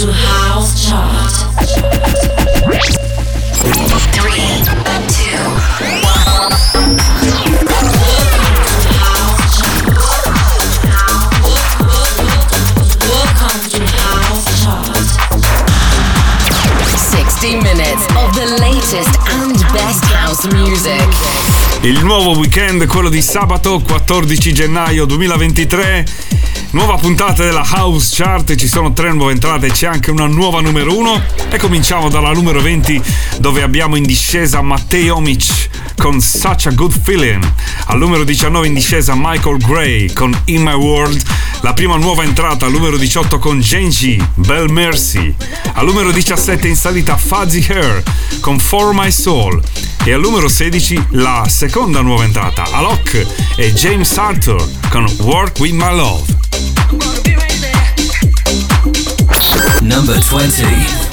to House Chart. Three, two, one. Welcome to House Chart. 60 minutes of the latest and best house music. Il nuovo weekend, quello di sabato 14 gennaio 2023. Nuova puntata della House Chart, ci sono tre nuove entrate, c'è anche una nuova numero 1 e cominciamo dalla numero 20 dove abbiamo in discesa Matteo Omic con Such a Good Feeling. Al numero 19 in discesa Michael Gray con In My World. La prima nuova entrata al numero 18 con Genji, Bell Mercy. Al numero 17 in salita Fuzzy Hair con For My Soul. E al numero 16 la seconda nuova entrata, Alok e James Arthur con Work With My Love. Number 20.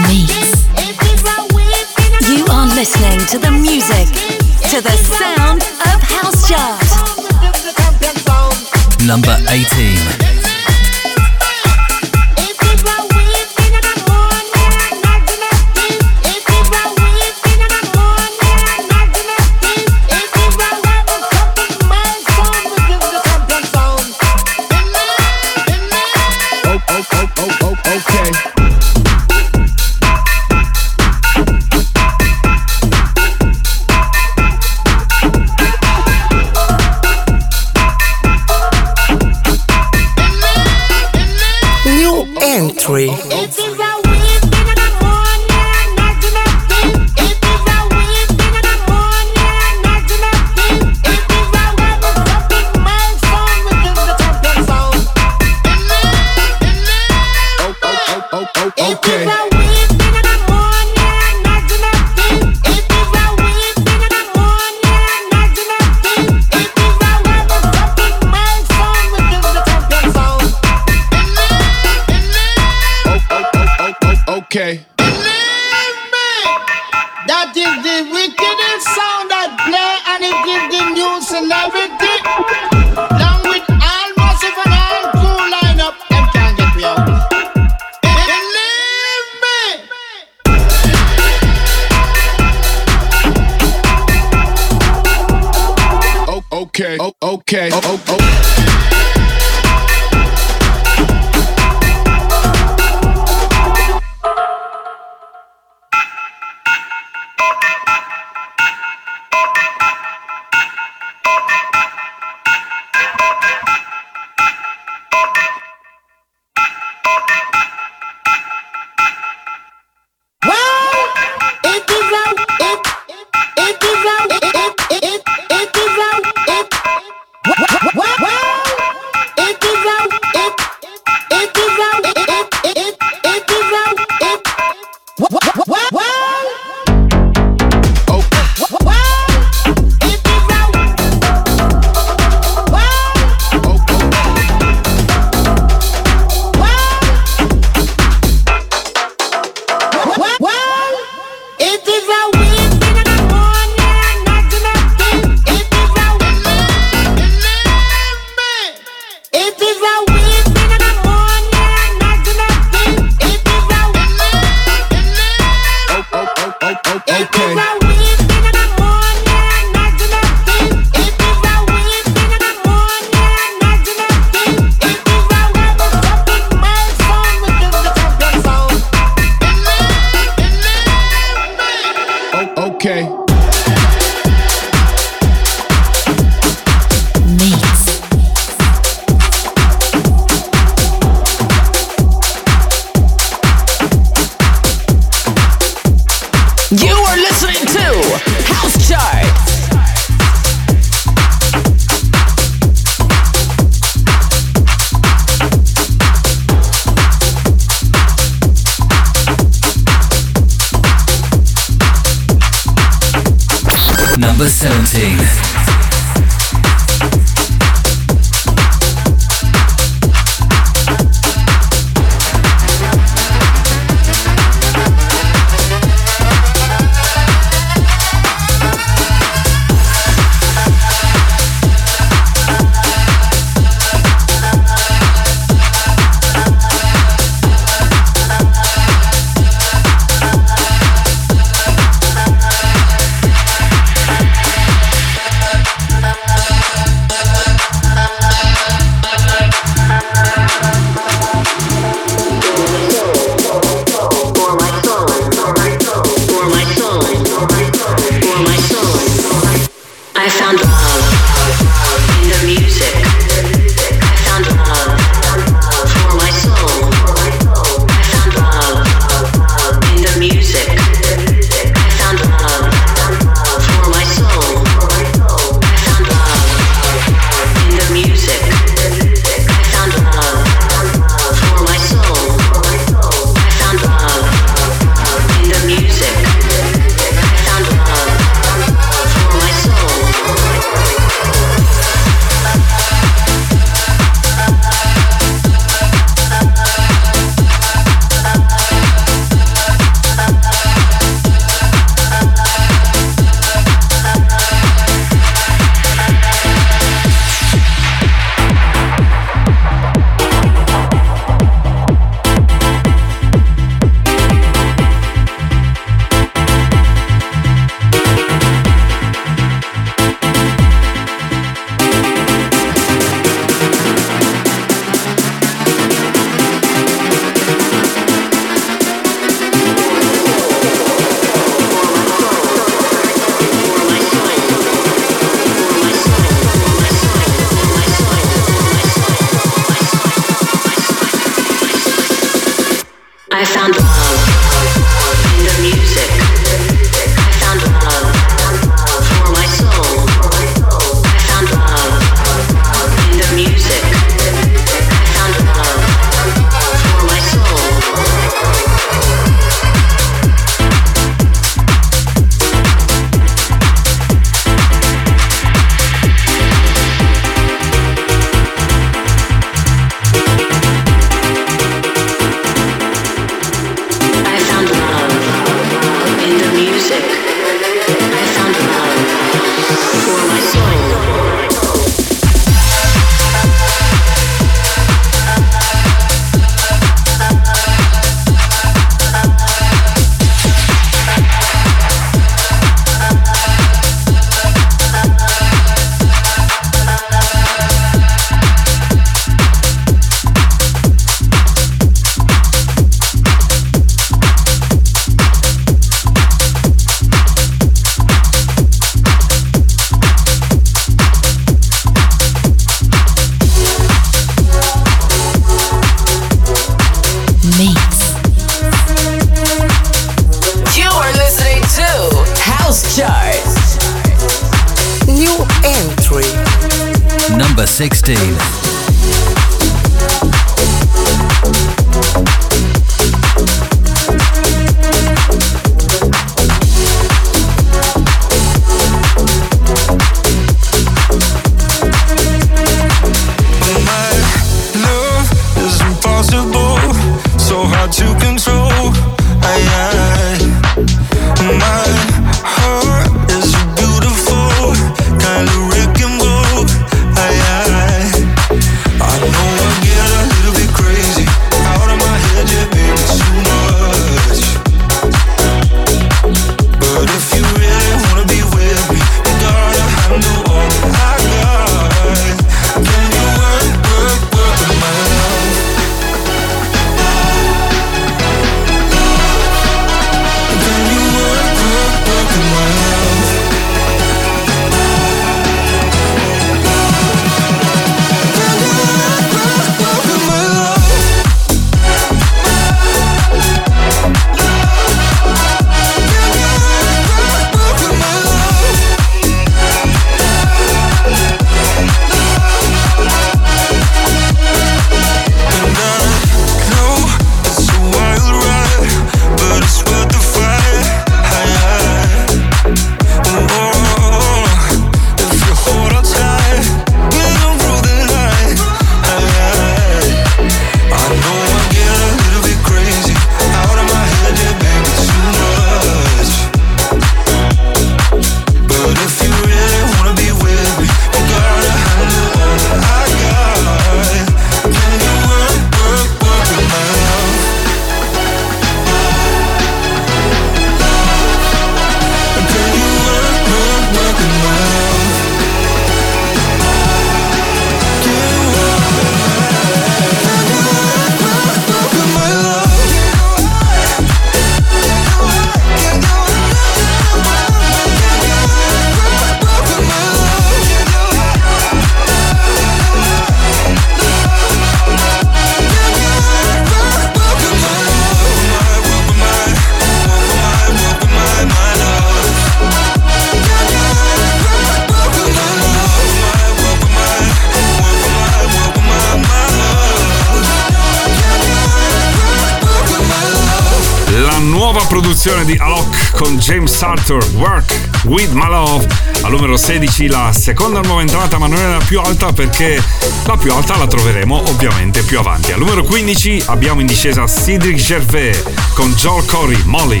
Arthur, Work with My Love. Al numero 16 la seconda nuova entrata, ma non è la più alta perché la più alta la troveremo ovviamente più avanti. Al numero 15 abbiamo in discesa Cedric Gervais con Joel Corey, Molly.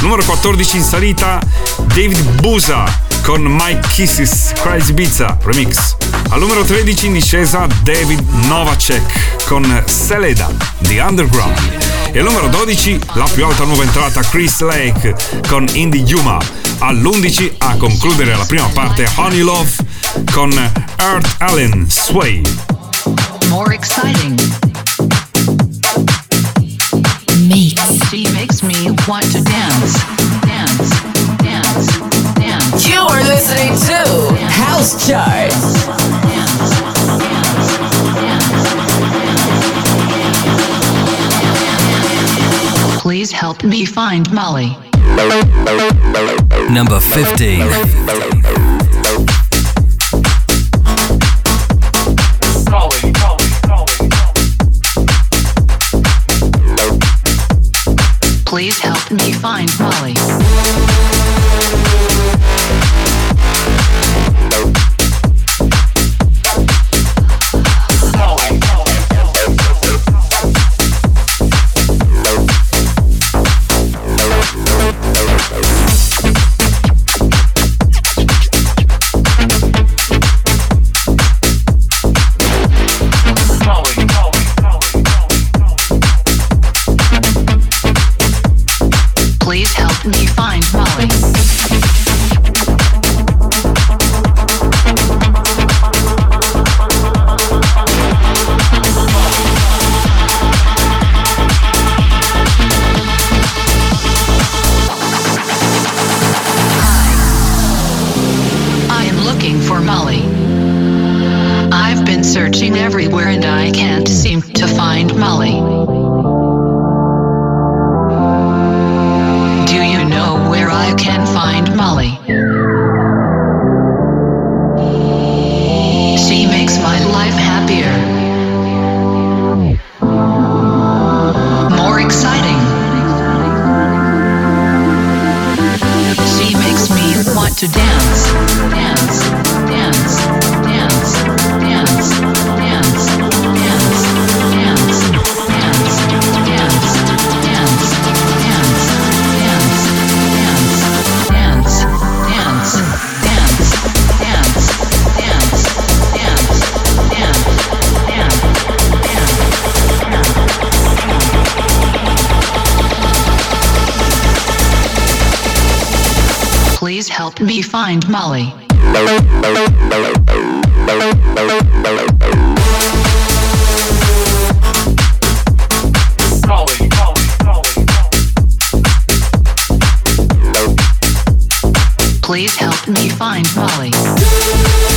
Numero 14 in salita David Busa con Mike Kisses, Crazy Pizza Remix. Al numero 13 in discesa David Novacek con Seleda, The Underground. E al numero 12 la più alta nuova entrata Chris Lake con Indie Yuma. All'11 a concludere la prima parte Honey Love con Earth Allen Sway. More exciting. Mix. She makes me want to dance, dance, dance, dance. You are listening to House Charts. Please help me find Molly. Number 15. Please help me find Molly. Please help me find Molly. Please help me find Molly.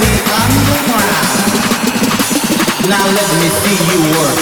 the. Now let me see you work.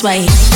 Swahili.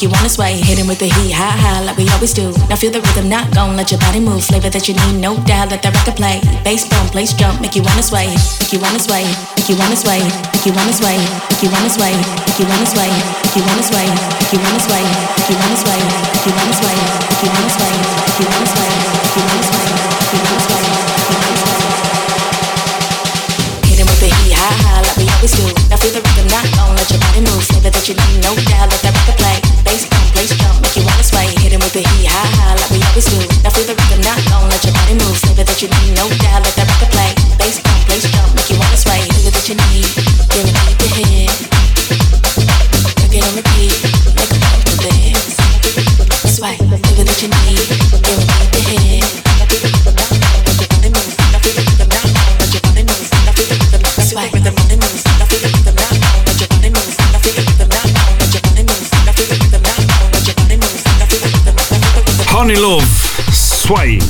like you want to sway. Hit him with the heat, high, high, like we always do. Now feel the rhythm, not gon' let your body move. Flavor that you need, no doubt, let that record play. Bass bump, place jump, make you want to sway. Make you want to sway, make you want to sway. Make you want to sway, make you want to sway. Make you want to sway, make you want to sway. Make you want to sway, make you want to sway. Make you want to sway, make you want to sway. Make you want to sway, make you want to sway. Make you want to sway. high, high, like we always do. Now feel the rhythm, not gon' let your body move. flavor that you need, no doubt, let that record play. Bass jump, make you wanna sway. Hit him with the heat, high, high, like we always do. Now feel the rhythm, not gon' let your body move. Flavor that you need, no doubt, let that record play. Bass bump, place jump, make you wanna sway. Flavor that you need, Honey Love, Sway.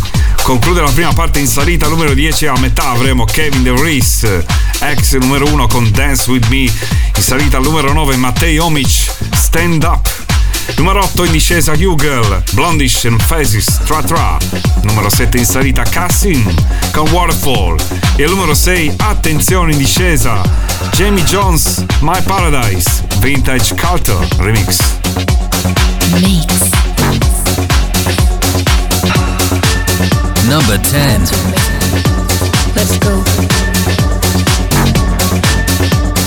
Conclude la prima parte in salita numero 10 a metà avremo Kevin De ex numero 1 con Dance With Me. In salita al numero 9 Mattei Omic, Stand Up. Numero 8 in discesa Hugel, Blondish and Phases, Tra Tra. Numero 7 in salita Cassin con Waterfall. E numero 6, attenzione in discesa, Jamie Jones, My Paradise, Vintage Culture Remix. Mix. Number 10. Let's go.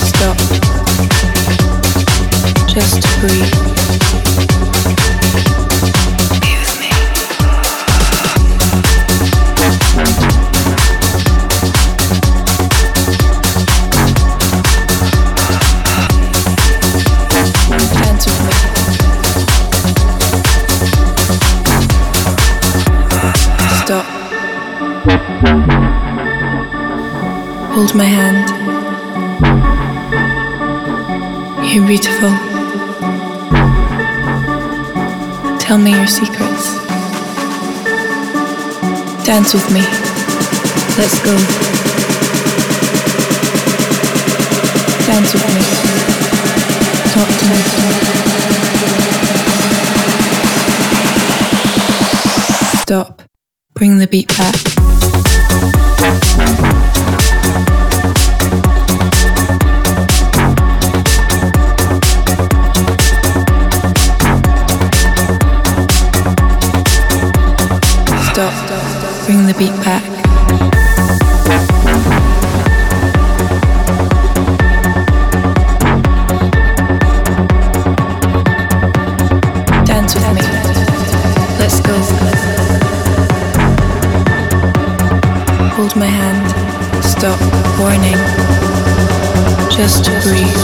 Stop. Just breathe. Hold my hand. You're beautiful. Tell me your secrets. Dance with me. Let's go. Dance with me. Talk to me. Stop. Bring the beat back. stop, bring the beat back. Dance with me, let's go. Hold my hand, stop, warning, just breathe.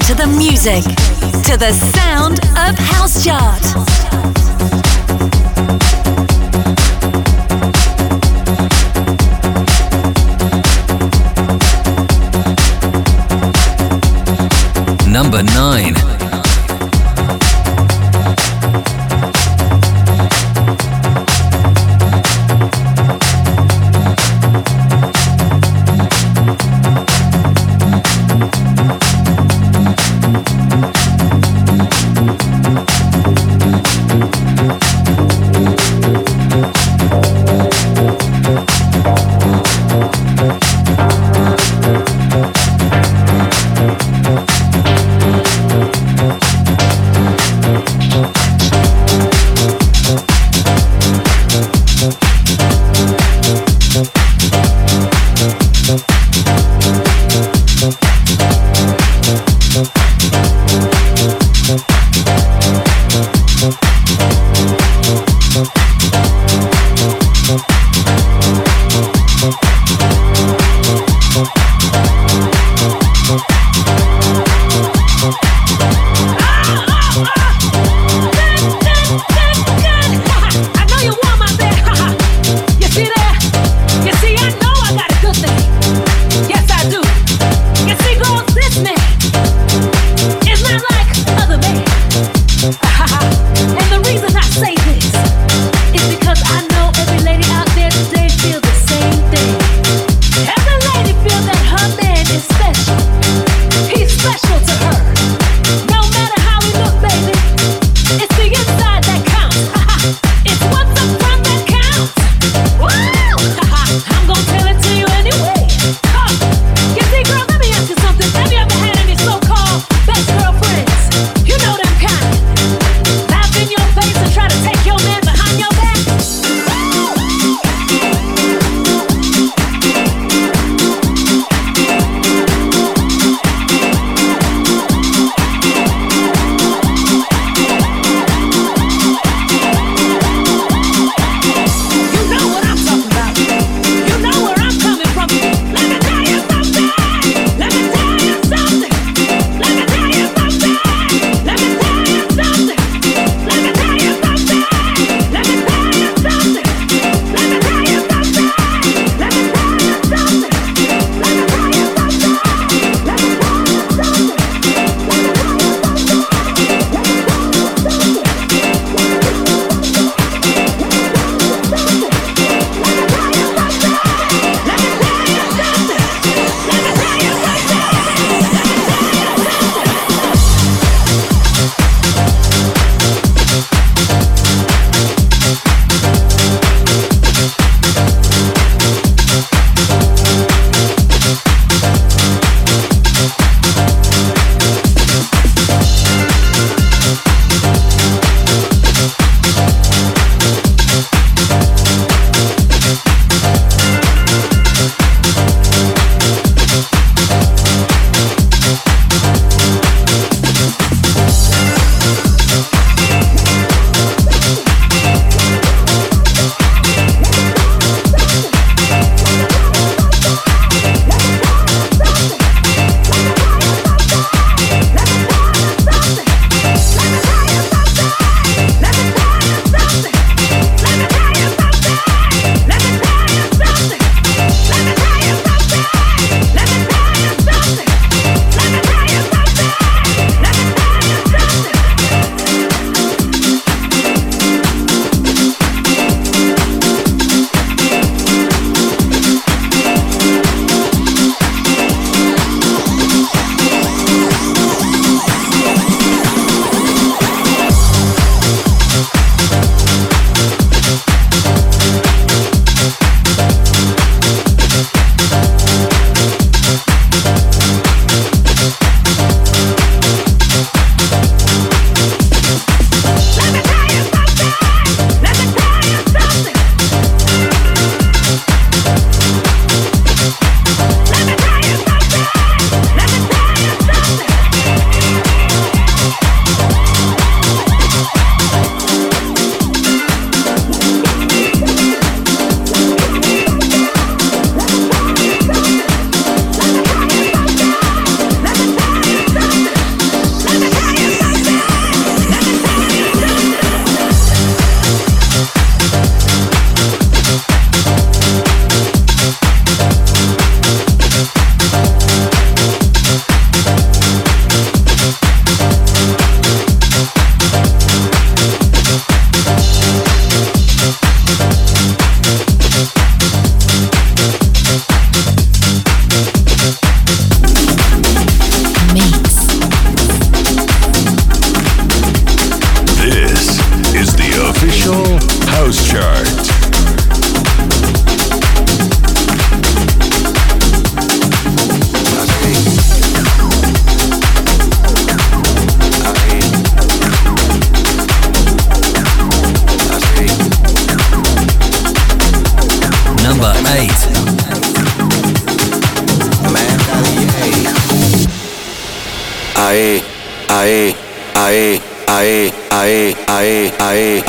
To the music, to the sound of House Chart. Number 9.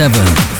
7.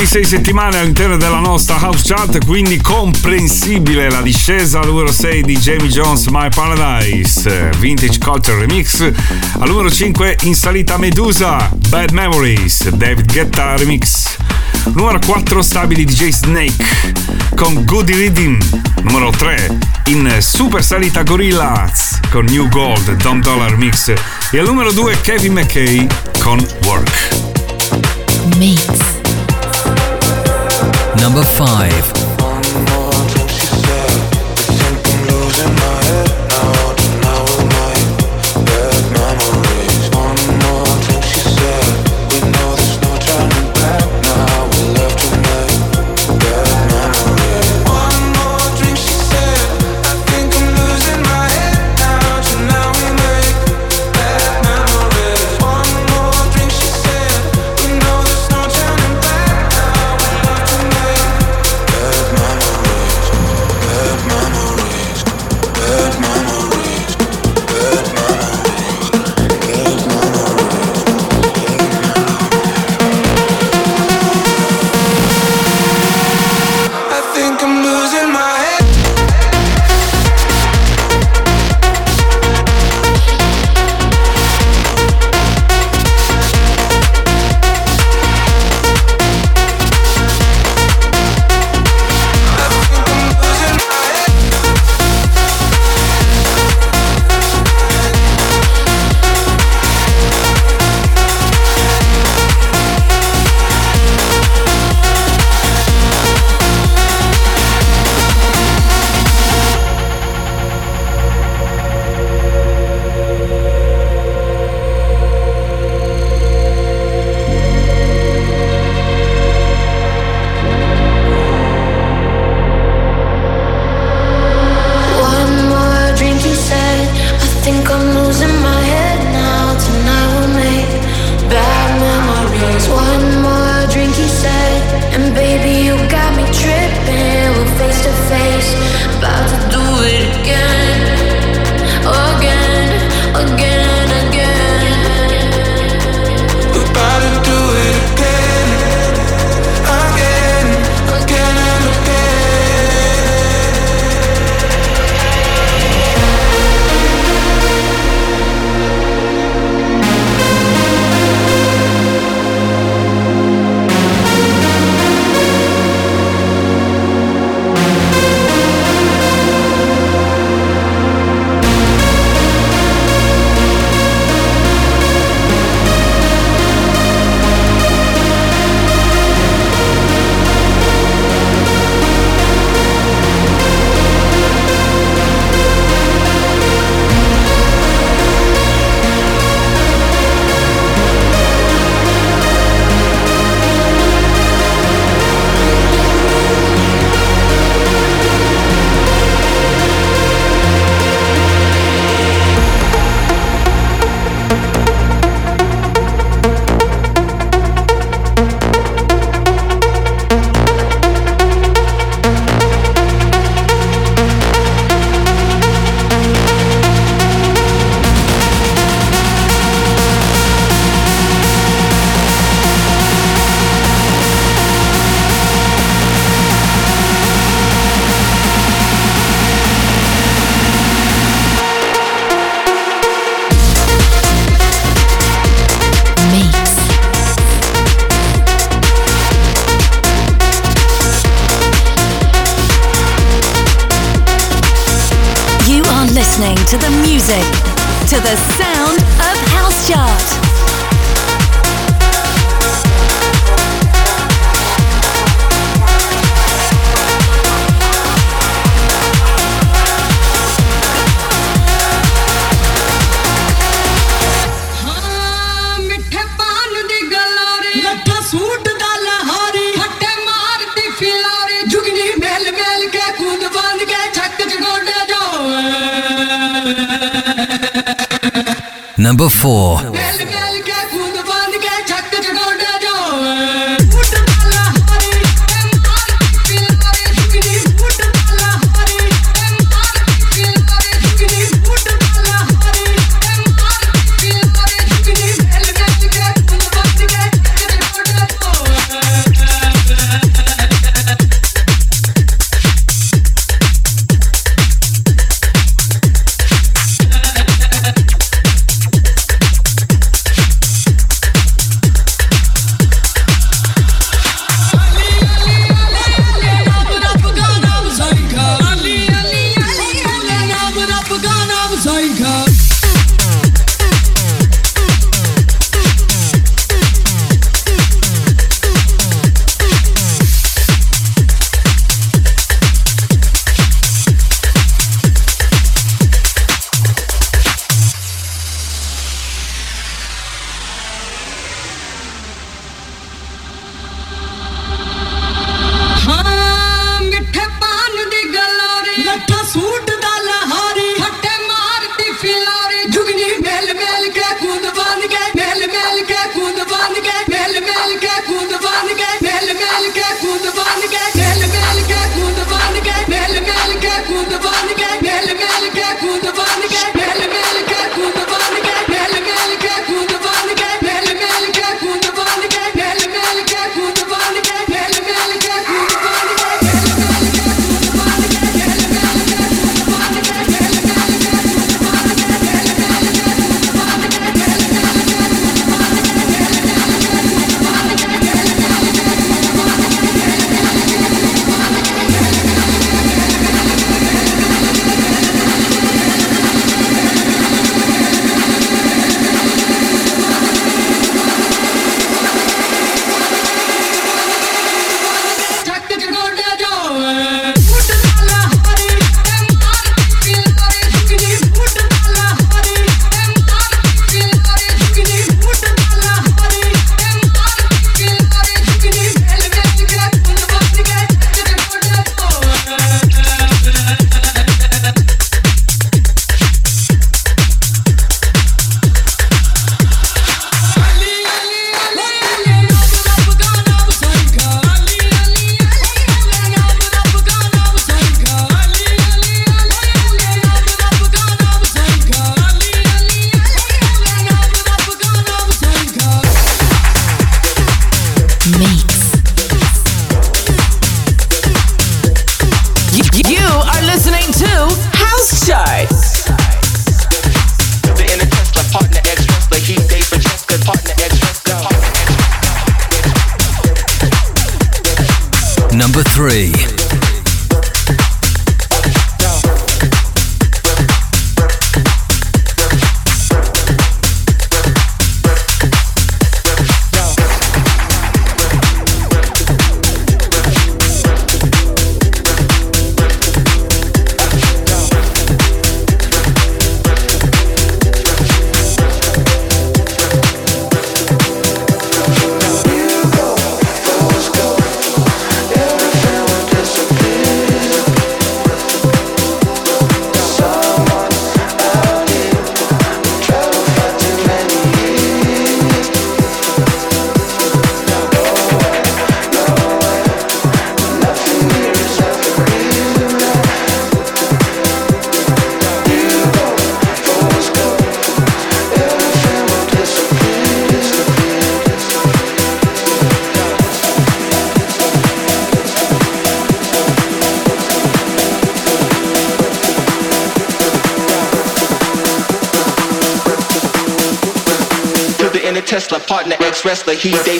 26 settimane all'interno della nostra house chart, quindi comprensibile la discesa al numero 6 di Jamie Jones My Paradise, Vintage Culture Remix, al numero 5 in salita Medusa, Bad Memories, David Guetta Remix, numero 4 stabili DJ Snake con Goody Rhythm, numero 3 in super salita Gorillaz con New Gold, Dom Dollar Mix e al numero 2 Kevin McKay con Work. Mix. Number 5.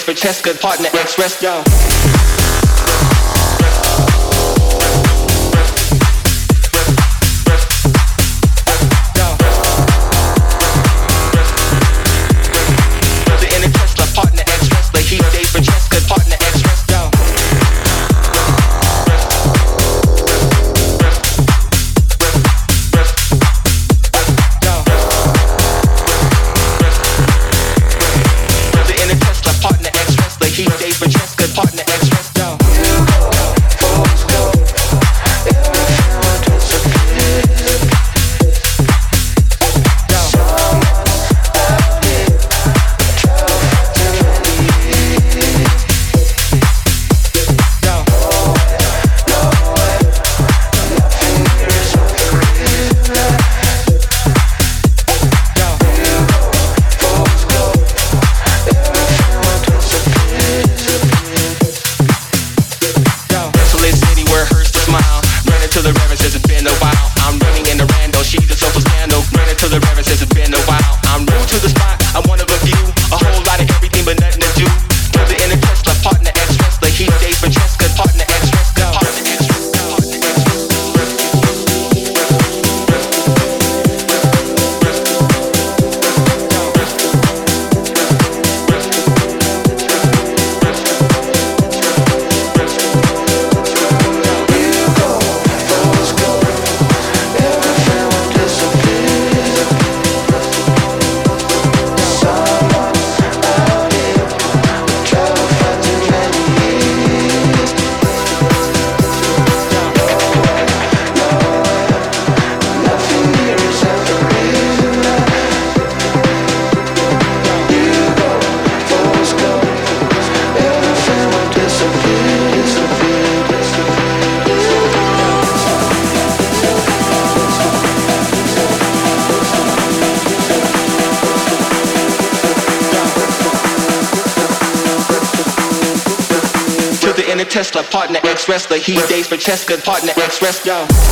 For Cheska partner X wrestler. partner express the heat days for Cheska partner express yo.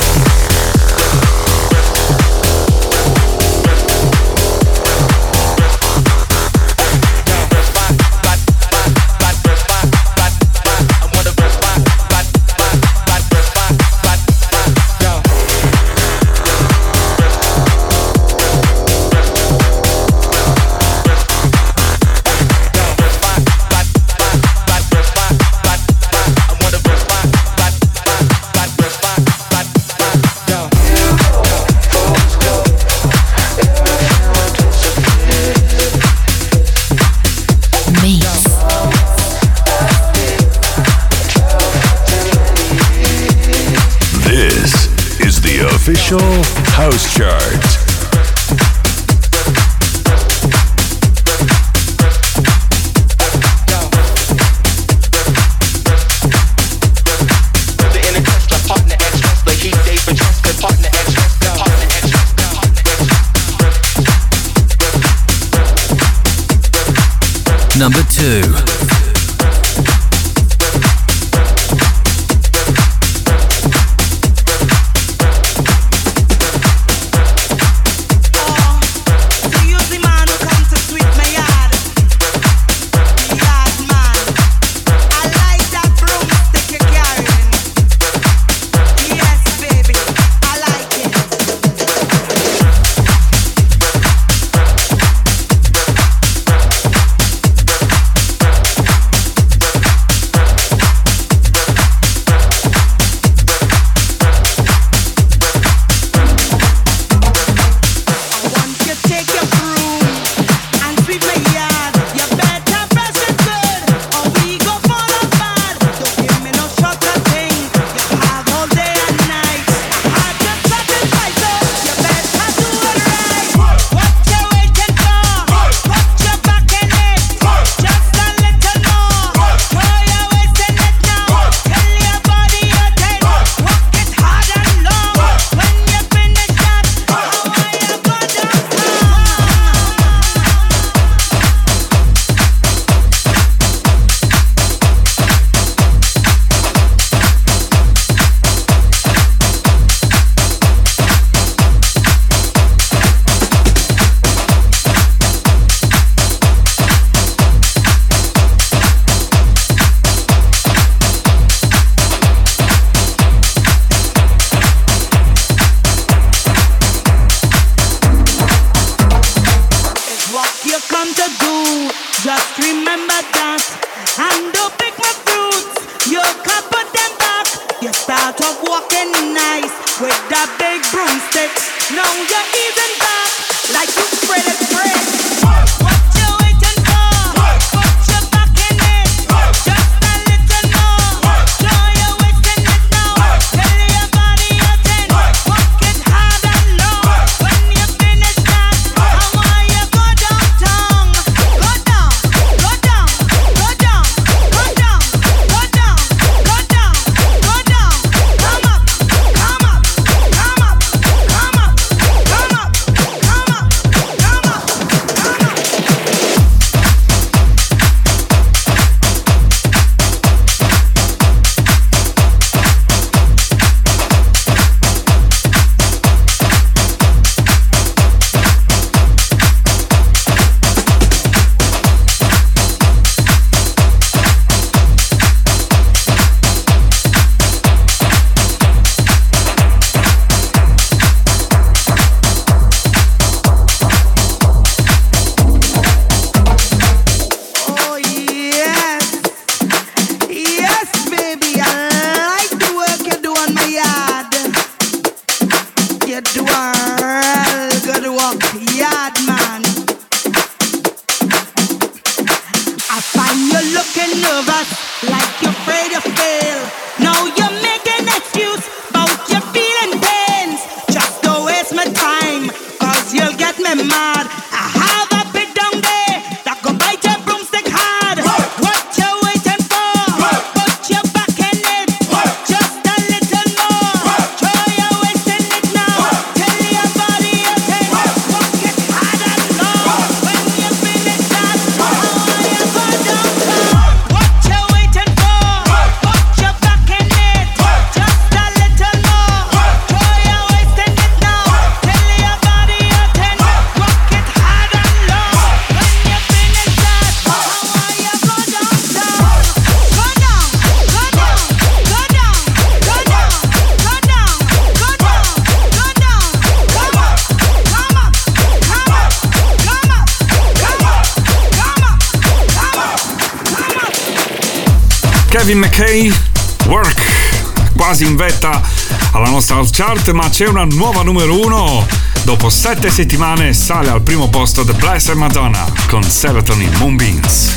Charles Chart, ma c'è una nuova numero 1. Dopo 7 settimane sale al primo posto The Blessed Madonna con Serotonin Moonbeams.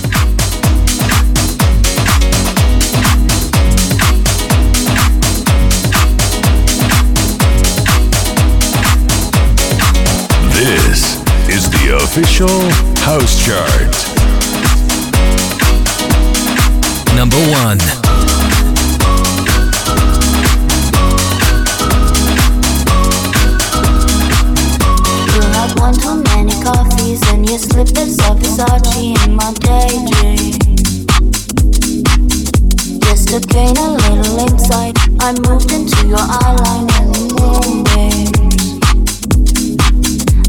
This is the official house chart. Number 1. And you slipped Versace in my daydream. Just to gain a little insight, I moved into your eyeline and moonbeams.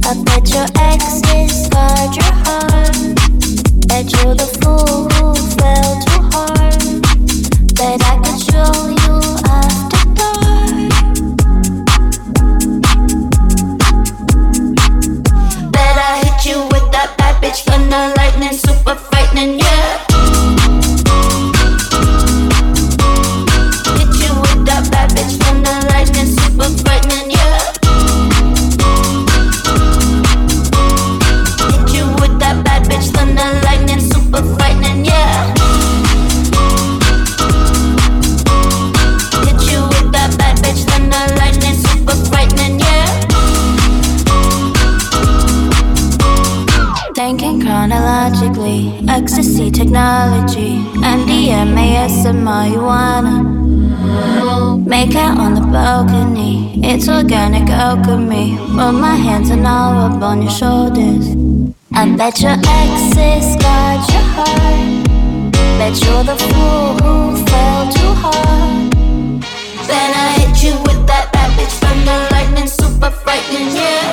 I bet your exes MDMAS and marijuana. Make out on the balcony, it's organic alchemy. Rub my hands and I'll on your shoulders. I bet your exes got your heart. Bet you're the fool who fell too hard. Then I hit you with that bad bitch thunder lightning, super frightening, yeah.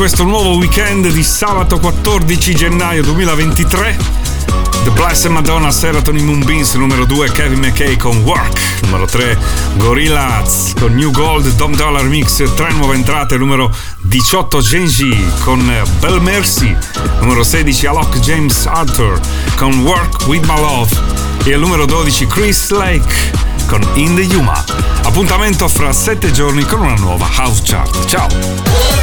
Questo nuovo weekend di sabato 14 gennaio 2023. The Blessed Madonna Serotonin Moonbeams numero 2 Kevin McKay con Work. Numero 3 Gorillaz con New Gold Dom Dollar Mix 3 nuove entrate. Numero 18 Genji con Bell Mercy. Numero 16 Alok James Arthur con Work With My Love. E al numero 12 Chris Lake con In The Yuma. Appuntamento fra 7 giorni con una nuova House Chart. Ciao